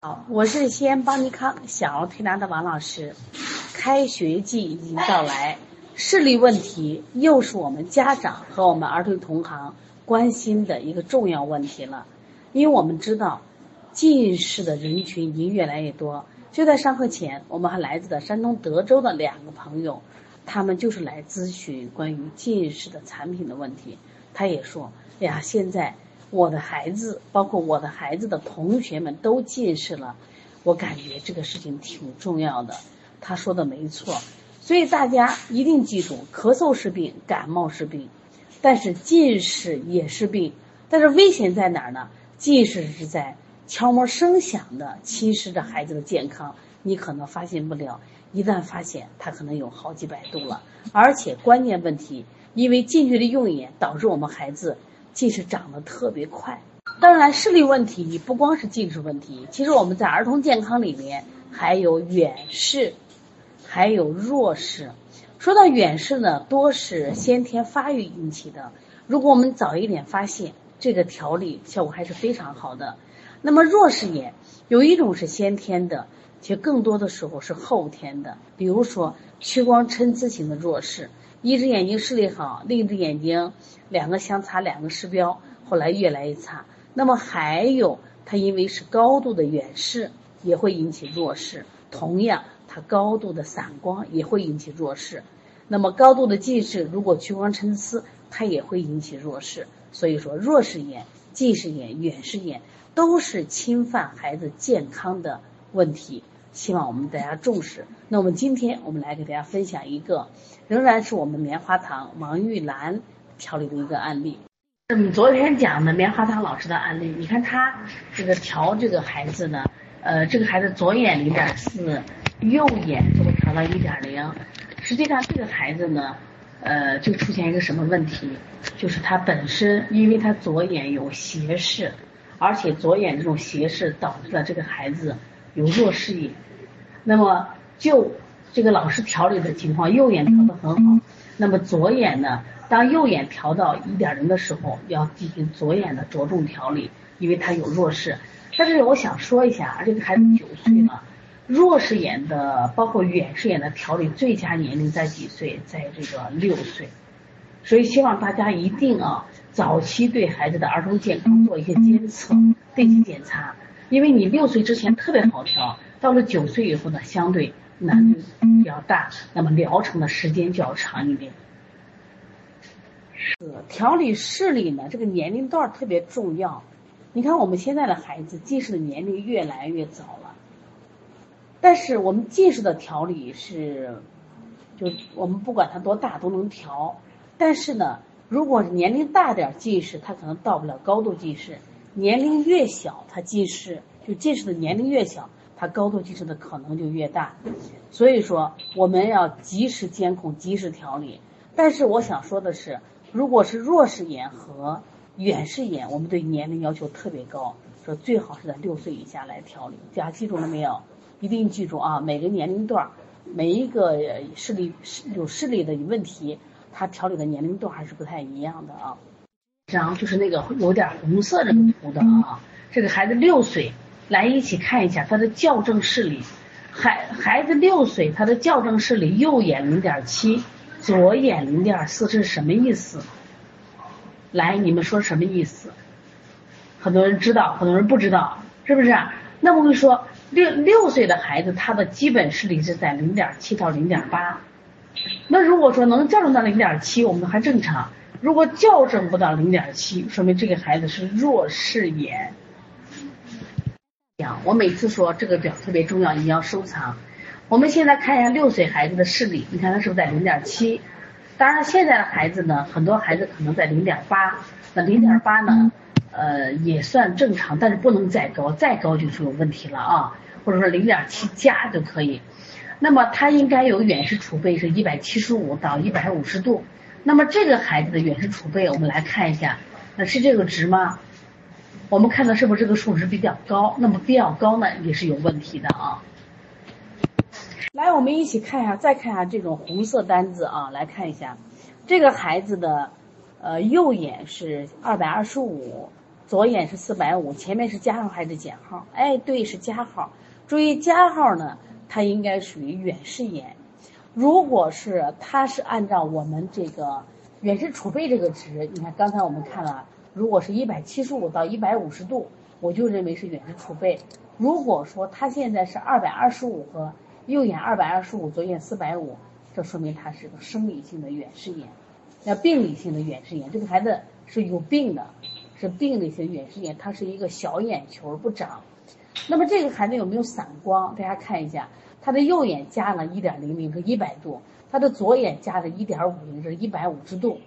好，我是西安邦尼康小儿推拿的王老师。开学季已经到来，视力问题又是我们家长和我们儿童同行关心的一个重要问题了。因为我们知道，近视的人群已经越来越多。就在上课前，我们还来自的山东德州的两个朋友，他们就是来咨询关于近视的产品的问题。他也说：“哎呀，现在。”我的孩子，包括我的孩子的同学们都近视了，我感觉这个事情挺重要的。他说的没错，所以大家一定记住：咳嗽是病，感冒是病，但是近视也是病。但是危险在哪儿呢？近视是在悄无声响的侵蚀着孩子的健康，你可能发现不了，一旦发现，他可能有好几百度了。而且关键问题，因为近距离用眼导致我们孩子。近视长得特别快，当然视力问题不光是近视问题，其实我们在儿童健康里面还有远视，还有弱视。说到远视呢，多是先天发育引起的，如果我们早一点发现，这个调理效果还是非常好的。那么弱视眼有一种是先天的，其实更多的时候是后天的，比如说屈光参差型的弱视。一只眼睛视力好，另一只眼睛两个相差两个视标，后来越来越差。那么还有，它因为是高度的远视，也会引起弱视。同样，它高度的散光也会引起弱视。那么高度的近视，如果屈光参差，它也会引起弱视。所以说，弱视眼、近视眼、远视眼都是侵犯孩子健康的问题。希望我们大家重视。那我们今天我们来给大家分享一个，仍然是我们棉花糖王玉兰调理的一个案例。嗯，昨天讲的棉花糖老师的案例，你看他这个调这个孩子呢，呃，这个孩子左眼零点四，右眼都调到一点零。实际上这个孩子呢，呃，就出现一个什么问题？就是他本身因为他左眼有斜视，而且左眼这种斜视导致了这个孩子有弱视眼。那么就这个老师调理的情况，右眼调的很好。那么左眼呢？当右眼调到一点零的时候，要进行左眼的着重调理，因为他有弱视。但是我想说一下，这个孩子九岁了，弱视眼的包括远视眼的调理最佳年龄在几岁？在这个六岁。所以希望大家一定啊，早期对孩子的儿童健康做一些监测、定期检查，因为你六岁之前特别好调。到了九岁以后呢，相对难度比较大，那么疗程的时间就要长一点。调理视力呢，这个年龄段特别重要。你看我们现在的孩子近视的年龄越来越早了，但是我们近视的调理是，就我们不管他多大都能调。但是呢，如果年龄大点近视，他可能到不了高度近视；年龄越小，他近视就近视的年龄越小。它高度近视的可能就越大，所以说我们要及时监控、及时调理。但是我想说的是，如果是弱视眼和远视眼，我们对年龄要求特别高，说最好是在六岁以下来调理。大家记住了没有？一定记住啊！每个年龄段，每一个视力有视力的问题，它调理的年龄段还是不太一样的啊。然后就是那个有点红色的图的啊，这个孩子六岁。来一起看一下他的校正视力，孩孩子六岁，他的校正视力右眼零点七，左眼零点四，是什么意思？来，你们说什么意思？很多人知道，很多人不知道，是不是？那我跟你说，六六岁的孩子，他的基本视力是在零点七到零点八。那如果说能校正到零点七，我们还正常；如果校正不到零点七，说明这个孩子是弱视眼。我每次说这个表特别重要，你要收藏。我们现在看一下六岁孩子的视力，你看他是不是在零点七？当然现在的孩子呢，很多孩子可能在零点八，那零点八呢，呃也算正常，但是不能再高，再高就是有问题了啊。或者说零点七加就可以。那么他应该有远视储备是一百七十五到一百五十度。那么这个孩子的远视储备，我们来看一下，那是这个值吗？我们看到是不是这个数值比较高？那么比较高呢，也是有问题的啊。来，我们一起看一下，再看一下这种红色单子啊，来看一下，这个孩子的呃右眼是二百二十五，左眼是四百五，前面是加号还是减号？哎，对，是加号。注意加号呢，它应该属于远视眼。如果是它是按照我们这个远视储备这个值，你看刚才我们看了，如果是一百七十五到一百五十度，我就认为是远视储备。如果说他现在是二百二十五和右眼二百二十五，左眼四百五，这说明他是个生理性的远视眼。那病理性的远视眼，这个孩子是有病的。是病理性远视眼，它是一个小眼球不长。那么这个孩子有没有散光？大家看一下，他的右眼加了一点零零是一百度，他的左眼加了一点五零是一百五十度。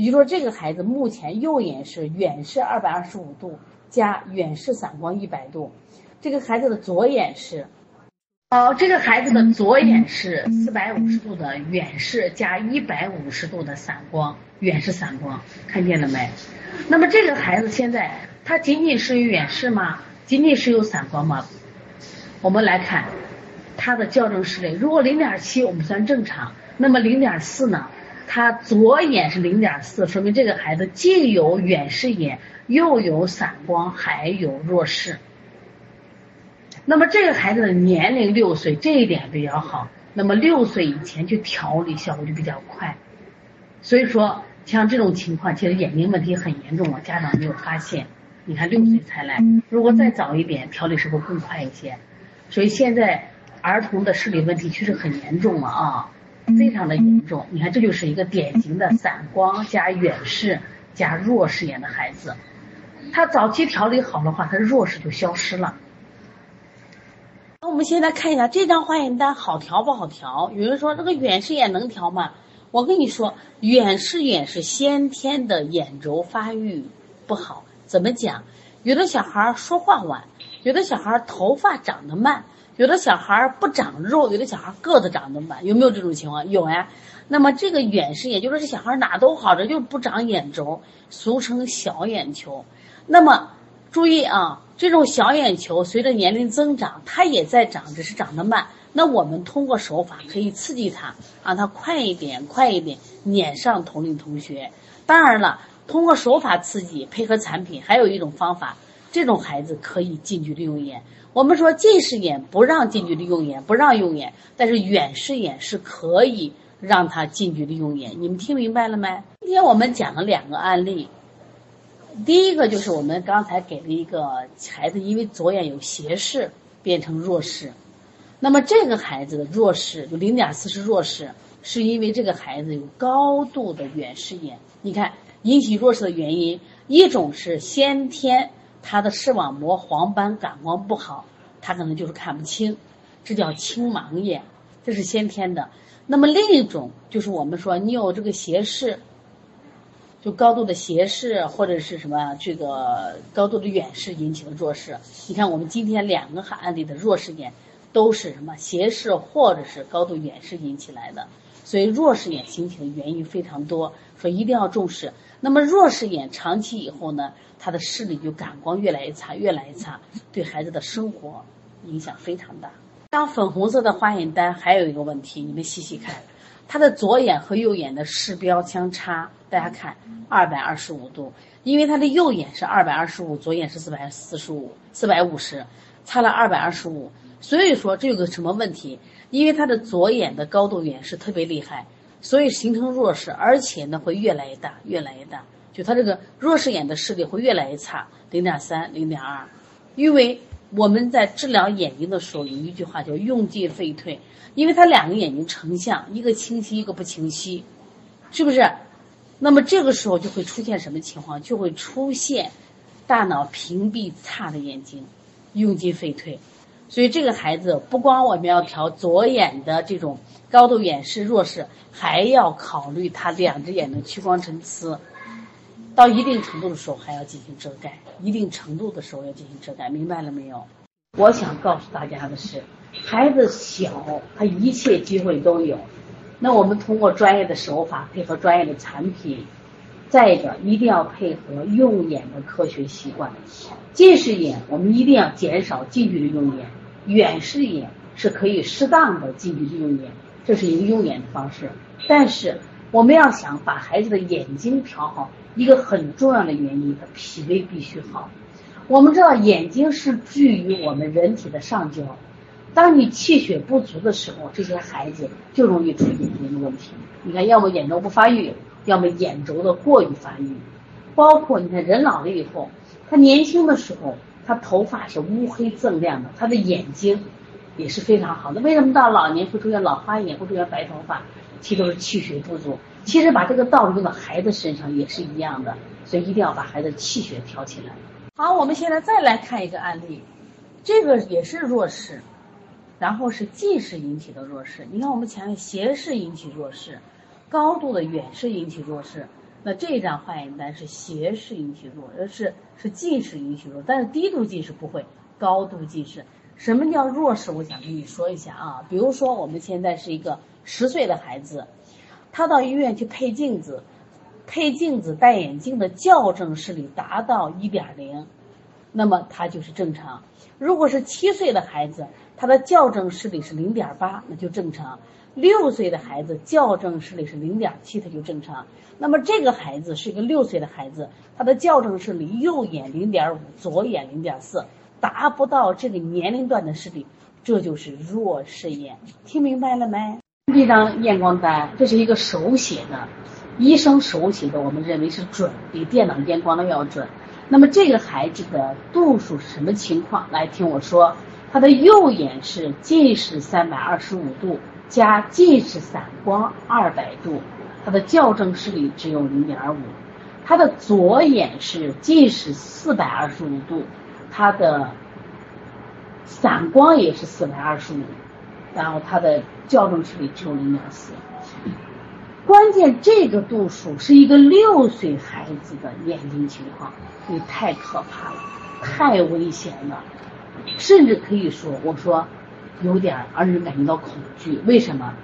也就是说，这个孩子目前右眼是远视二百二十五度加远视散光一百度。这个孩子的左眼是，哦，这个孩子的左眼是四百五十度的远视加一百五十度的散光，远视散光，看见了没？那么这个孩子现在他仅仅是有远视吗？仅仅是有散光吗？我们来看他的校正视力，如果零点七我们算正常，那么零点四呢？他左眼是零点四，说明这个孩子既有远视眼，又有散光，还有弱视。那么这个孩子的年龄六岁，这一点比较好。那么六岁以前去调理效果就比较快，所以说。像这种情况，其实眼睛问题很严重了，家长没有发现。你看六岁才来，如果再早一点调理，是不是更快一些？所以现在儿童的视力问题确实很严重了啊，非常的严重。你看，这就是一个典型的散光加远视加弱视眼的孩子。他早期调理好的话，他弱视就消失了。那我们现在看一下这张化验单好调不好调？有人说这个远视眼能调吗？我跟你说，远视眼是先天的眼轴发育不好。怎么讲？有的小孩说话晚，有的小孩头发长得慢，有的小孩不长肉，有的小孩个子长得慢，有没有这种情况？有呀。那么这个远视眼就是这小孩哪都好着，就是不长眼轴，俗称小眼球。那么注意啊，这种小眼球随着年龄增长，它也在长，只是长得慢。那我们通过手法可以刺激他，让他快一点，快一点撵上同龄同学。当然了，通过手法刺激，配合产品，还有一种方法，这种孩子可以近距离用眼。我们说近视眼不让近距离用眼，不让用眼，但是远视眼是可以让他近距离用眼。你们听明白了没？今天我们讲了两个案例，第一个就是我们刚才给了一个孩子，因为左眼有斜视，变成弱视。那么这个孩子的弱视有零点四是弱视，是因为这个孩子有高度的远视眼。你看引起弱视的原因，一种是先天他的视网膜黄斑感光不好，他可能就是看不清，这叫青盲眼，这是先天的。那么另一种就是我们说你有这个斜视，就高度的斜视或者是什么这个高度的远视引起的弱视。你看我们今天两个案例的弱视眼。都是什么斜视或者是高度远视引起来的，所以弱视眼形成的原因非常多，所以一定要重视。那么弱视眼长期以后呢，他的视力就感光越来越差，越来越差，对孩子的生活影响非常大。当粉红色的化验单还有一个问题，你们细细看，他的左眼和右眼的视标相差，大家看二百二十五度，因为他的右眼是二百二十五，左眼是四百四十五、四百五十，差了二百二十五。所以说这有个什么问题？因为他的左眼的高度远视特别厉害，所以形成弱视，而且呢会越来越大，越来越大。就他这个弱视眼的视力会越来越差，零点三、零点二。因为我们在治疗眼睛的时候有一句话叫用进废退，因为他两个眼睛成像，一个清晰，一个不清晰，是不是？那么这个时候就会出现什么情况？就会出现大脑屏蔽差的眼睛，用进废退。所以这个孩子不光我们要调左眼的这种高度远视弱视，还要考虑他两只眼的屈光参差，到一定程度的时候还要进行遮盖，一定程度的时候要进行遮盖，明白了没有？我想告诉大家的是，孩子小，他一切机会都有。那我们通过专业的手法，配合专业的产品，再一个一定要配合用眼的科学习惯。近视眼我们一定要减少近距离用眼。远视眼是可以适当的近距离用眼，这是一个用眼的方式。但是我们要想把孩子的眼睛调好，一个很重要的原因，他脾胃必须好。我们知道眼睛是居于我们人体的上焦，当你气血不足的时候，这些孩子就容易出眼睛的问题。你看，要么眼轴不发育，要么眼轴的过于发育。包括你看，人老了以后，他年轻的时候，他头发是乌黑锃亮的，他的眼睛也是非常好的。为什么到老年会出现老花眼，会出现白头发？其实都是气血不足。其实把这个道理用到孩子身上也是一样的，所以一定要把孩子气血调起来。好，我们现在再来看一个案例，这个也是弱视，然后是近视引起的弱视。你看，我们前面斜视引起弱视，高度的远视引起弱视。那这张化验单是斜视引起弱，呃是是近视引起弱，但是低度近视不会，高度近视。什么叫弱视？我想跟你说一下啊，比如说我们现在是一个十岁的孩子，他到医院去配镜子。配镜子戴眼镜的校正视力达到一点零，那么他就是正常。如果是七岁的孩子，他的校正视力是零点八，那就正常。六岁的孩子校正视力是零点七，他就正常。那么这个孩子是一个六岁的孩子，他的校正视力右眼零点五，左眼零点四，达不到这个年龄段的视力，这就是弱视眼。听明白了没？这张验光单，这是一个手写的。医生手写的，我们认为是准，比电脑验光的要准。那么这个孩子的度数什么情况？来听我说，他的右眼是近视三百二十五度加近视散光二百度，他的校正视力只有零点五。他的左眼是近视四百二十五度，他的散光也是四百二十五，然后他的校正视力只有零点四。关键这个度数是一个六岁孩子的眼睛情况，你太可怕了，太危险了，甚至可以说，我说有点让人感觉到恐惧。为什么？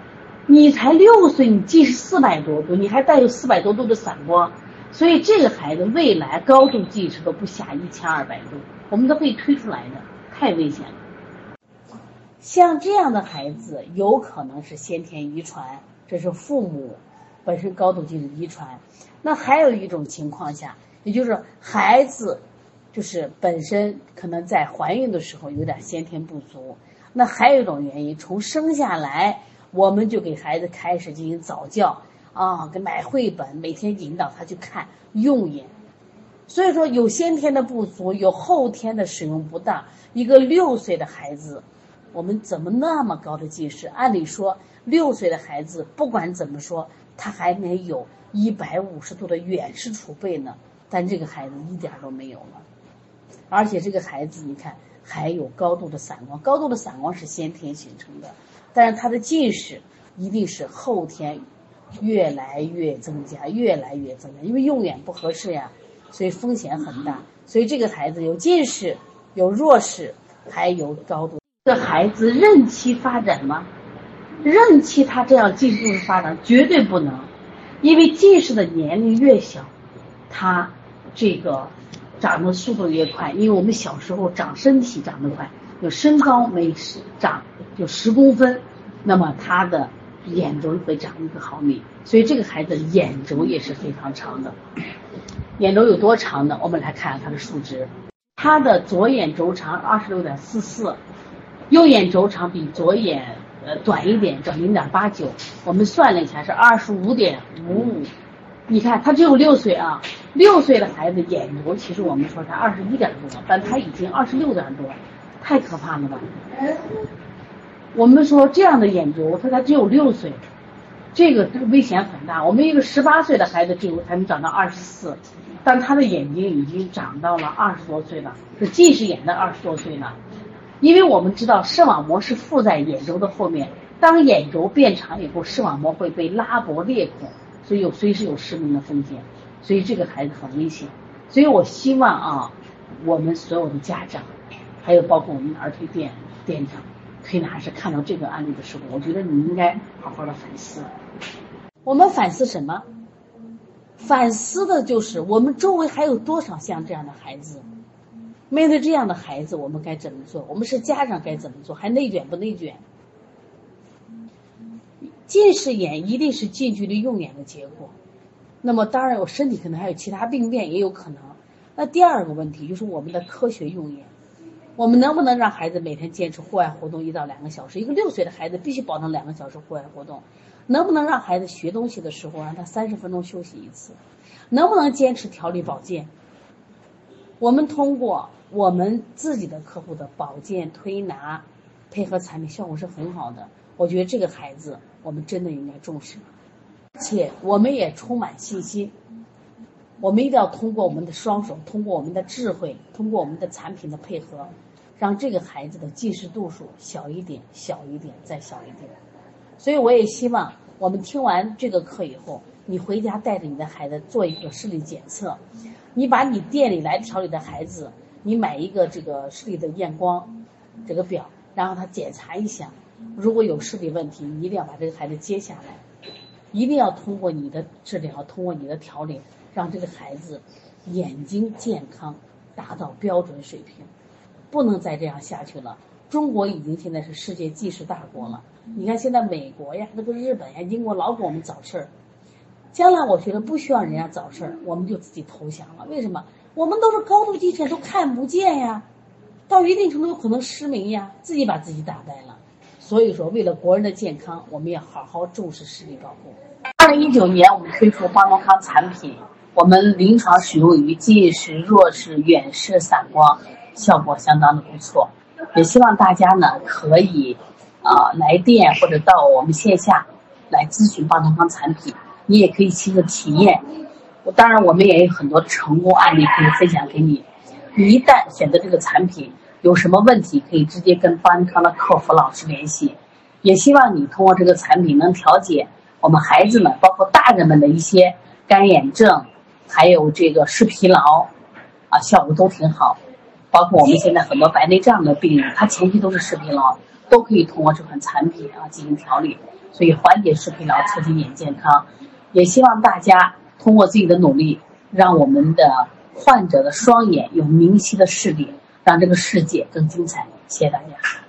你才六岁，你近视四百多度，你还带有四百多度的散光，所以这个孩子未来高度近视都不下一千二百度，我们都可以推出来的，太危险了。像这样的孩子，有可能是先天遗传。这是父母本身高度近视遗传，那还有一种情况下，也就是孩子就是本身可能在怀孕的时候有点先天不足，那还有一种原因，从生下来我们就给孩子开始进行早教啊，给买绘本，每天引导他去看用眼，所以说有先天的不足，有后天的使用不当，一个六岁的孩子。我们怎么那么高的近视？按理说，六岁的孩子不管怎么说，他还没有一百五十度的远视储备呢。但这个孩子一点都没有了，而且这个孩子你看还有高度的散光，高度的散光是先天形成的，但是他的近视一定是后天越来越增加，越来越增加，因为用眼不合适呀，所以风险很大。所以这个孩子有近视，有弱视，还有高度。这孩子任期发展吗？任期他这样进步的发展绝对不能，因为近视的年龄越小，他这个长的速度越快。因为我们小时候长身体长得快，有身高每十长就十公分，那么他的眼轴会长一个毫米，所以这个孩子眼轴也是非常长的。眼轴有多长呢？我们来看他的数值，他的左眼轴长二十六点四四。右眼轴长比左眼呃短一点，整零点八九。我们算了一下是二十五点五五。你看他只有六岁啊，六岁的孩子眼轴其实我们说才二十一点多，但他已经二十六点多，太可怕了吧？我们说这样的眼轴，他才只有六岁，这个危险很大。我们一个十八岁的孩子只有才能长到二十四，但他的眼睛已经长到了二十多岁了，是近视眼的二十多岁了。因为我们知道视网膜是附在眼轴的后面，当眼轴变长以后，视网膜会被拉薄裂孔，所以有随时有失明的风险，所以这个孩子很危险。所以我希望啊，我们所有的家长，还有包括我们的儿推店店长、推拿师，看到这个案例的时候，我觉得你应该好好的反思。我们反思什么？反思的就是我们周围还有多少像这样的孩子。面对这样的孩子，我们该怎么做？我们是家长该怎么做？还内卷不内卷？近视眼一定是近距离用眼的结果。那么当然，我身体可能还有其他病变也有可能。那第二个问题就是我们的科学用眼，我们能不能让孩子每天坚持户外活动一到两个小时？一个六岁的孩子必须保证两个小时户外活动。能不能让孩子学东西的时候让他三十分钟休息一次？能不能坚持调理保健？我们通过我们自己的客户的保健推拿，配合产品效果是很好的。我觉得这个孩子我们真的应该重视。且我们也充满信心，我们一定要通过我们的双手，通过我们的智慧，通过我们的产品的配合，让这个孩子的近视度数小一点，小一点，再小一点。所以我也希望我们听完这个课以后，你回家带着你的孩子做一个视力检测，你把你店里来调理的孩子，你买一个这个视力的验光这个表，然后他检查一下，如果有视力问题，你一定要把这个孩子接下来。一定要通过你的治疗，通过你的调理，让这个孩子眼睛健康达到标准水平，不能再这样下去了。中国已经现在是世界技术大国了。你看现在美国呀，那个日本呀，英国老给我们找事儿。将来我觉得不需要人家找事儿，我们就自己投降了。为什么？我们都是高度近视，都看不见呀，到一定程度有可能失明呀，自己把自己打败了。所以说，为了国人的健康，我们要好好重视视力保护。二零一九年，我们推出邦诺康产品，我们临床使用于近视、弱视、远视、散光，效果相当的不错。也希望大家呢可以啊来电或者到我们线下来咨询邦诺康产品，你也可以亲自体验。当然，我们也有很多成功案例可以分享给你。你一旦选择这个产品，有什么问题可以直接跟邦尼康的客服老师联系，也希望你通过这个产品能调节我们孩子们，包括大人们的一些干眼症，还有这个视疲劳，啊，效果都挺好。包括我们现在很多白内障的病人，他前期都是视疲劳，都可以通过这款产品啊进行调理，所以缓解视疲劳，促进眼健康。也希望大家通过自己的努力，让我们的患者的双眼有明晰的视力。让这个世界更精彩，谢谢大家。